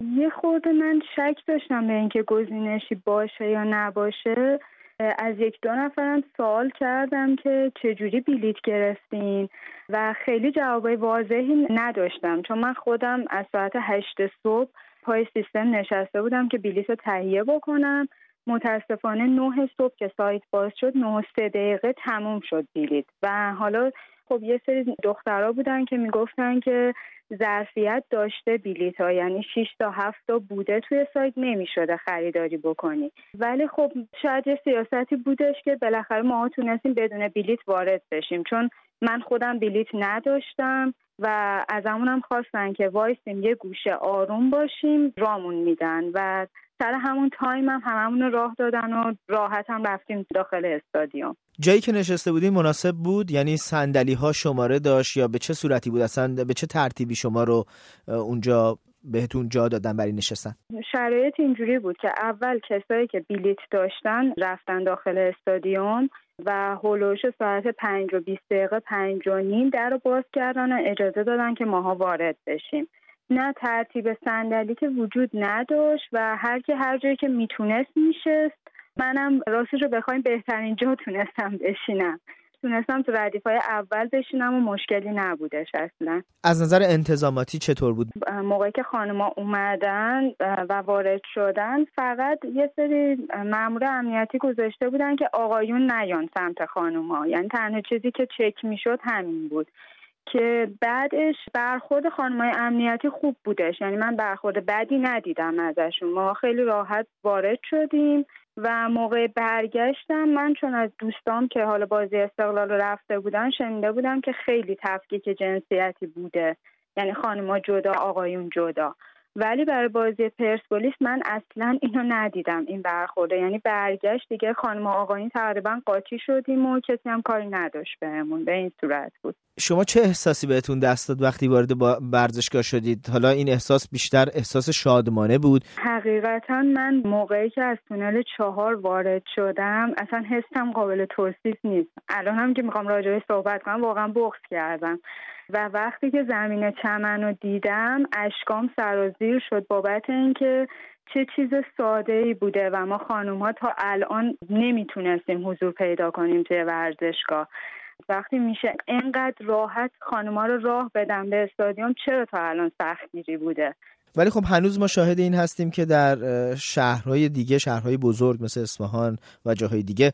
یه خورده من شک داشتم به اینکه گزینشی باشه یا نباشه. از یک دو نفرم سوال کردم که چجوری بلیت گرفتین و خیلی جوابای واضحی نداشتم. چون من خودم از ساعت هشت صبح پای سیستم نشسته بودم که بلیت رو تهیه بکنم. متاسفانه نه صبح که سایت باز شد نه سه دقیقه تموم شد بلیت. و حالا خب یه سری دخترها بودن که می‌گفتن که ظرفیت داشته بلیت ها یعنی 6 تا 7 تا بوده توی سایت نمی‌شده خریداری بکنی. ولی خب شاید یه سیاستی بودش که بالاخره ما تونستیم بدون بلیت وارد بشیم. چون من خودم بلیت نداشتم. و از همونم خواستن که وایسیم یه گوشه آروم باشیم رامون میدن و سر همون تایم هم هممون راه دادن و راحت هم رفتیم داخل استادیوم. جایی که نشسته بودیم مناسب بود؟ یعنی صندلی ها شماره داشت یا به چه صورتی بود؟ اصلا به چه ترتیبی شما رو اونجا بهتون جا دادن برای نشستن؟ شرایط اینجوری بود که اول کسایی که بلیت داشتن رفتن داخل استادیوم و هولوش ساعت پنج و بیست دقیقه پنج و نیم در رو باز کردن و اجازه دادن که ماها وارد بشیم. نه ترتیب صندلی که وجود نداشت و هر کی هر جایی که می‌تونست میشست. منم راستش رو بخوایم بهترین جا تونستم بشینم. تونستم تو ردیف های اول بشینم و مشکلی نبودش اصلا. از نظر انتظاماتی چطور بود؟ موقعی که خانما اومدن و وارد شدن فقط یه سری مامور امنیتی گذاشته بودن که آقایون نیان سمت خانوما. یعنی تنها چیزی که چک می‌شد همین بود. که بعدش برخورد خانمای امنیتی خوب بودش. یعنی من برخورد بدی ندیدم ازشون. ما خیلی راحت وارد شدیم. و موقع برگشتم من چون از دوستام که حالا بازی استقلال رو رفته بودن شنیده بودم که خیلی تفکیک جنسیتی بوده. یعنی خانمها جدا آقایون جدا. ولی برای بازی پرسپولیس من اصلا اینو ندیدم این برخورده. یعنی برگشت دیگه خانم آقایین تقریبا قاطی شدیم و کسی هم کاری نداشت بهمون به این صورت بود. شما چه احساسی بهتون دست داد وقتی وارد ورزشگاه شدید؟ حالا این احساس بیشتر احساس شادمانه بود؟ حقیقتا من موقعی که از تونل چهار وارد شدم اصلا حسم قابل توصیف نیست. الان هم که می‌خوام راجعه صحبت کنم واقعا بغض کردم. و وقتی که زمین چمن رو دیدم اشکام سرازیر شد. بابت اینکه چه چیز ساده ای بوده و ما خانوم ها تا الان نمی‌تونستیم حضور پیدا کنیم توی ورزشگاه. وقتی میشه انقدر راحت خانوما رو راه بدم به استادیوم چرا تا الان سختگیری بوده؟ ولی خب هنوز ما شاهد این هستیم که در شهرهای دیگه شهرهای بزرگ مثل اصفهان و جاهای دیگه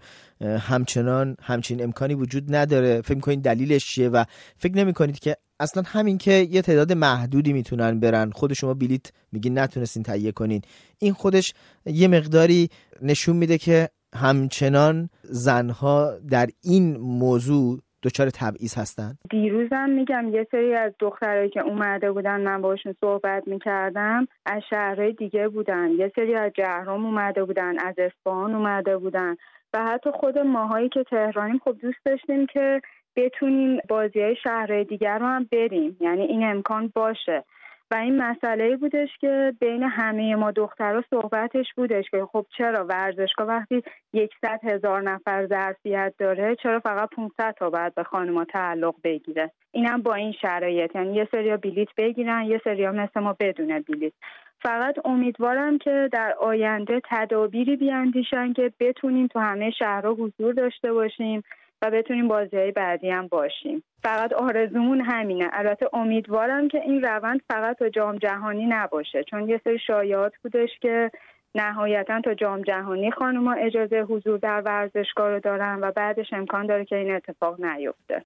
همچنان همچین امکانی وجود نداره. فکر می‌کنید دلیلش چیه و فکر نمی کنید که اصلا همین که یه تعداد محدودی می‌تونن برن خود شما بلیت میگین نتونستین تهیه کنین. این خودش یه مقداری نشون میده که همچنان زنها در این موضوع دچار تبعیض هستن دیروزم میگم یه سری از دخترایی که اومده بودن من باشون صحبت می‌کردم از شهرهای دیگه بودن. یه سری از جهرم اومده بودن از اصفهان اومده بودن. و حتی خود ماهایی که تهرانیم خب دوست داشتیم که بتونیم بازی های شهرهای دیگر رو هم بریم. یعنی این امکان باشه. و این مسئله بودش که بین همه ما دخترها صحبتش بودش که خب چرا ورزشگاه وقتی یکصد هزار نفر ظرفیت داره چرا فقط 500 تا باید به خانمها تعلق بگیره؟ اینم با این شرایط. یعنی یه سریا بلیت بگیرن یه سریا مثل ما بدون بلیت فقط امیدوارم که در آینده تدابیری بیاندیشن که بتونیم تو همه شهرها حضور داشته باشیم. و بتونیم بازی های بعدی هم باشیم. فقط آرزومون همینه. البته امیدوارم که این روند فقط تا جام جهانی نباشه. چون یه سری شایعات بودش که نهایتا تا جام جهانی خانوما اجازه حضور در ورزشگاه رو دارن و بعدش امکان داره که این اتفاق نیفته.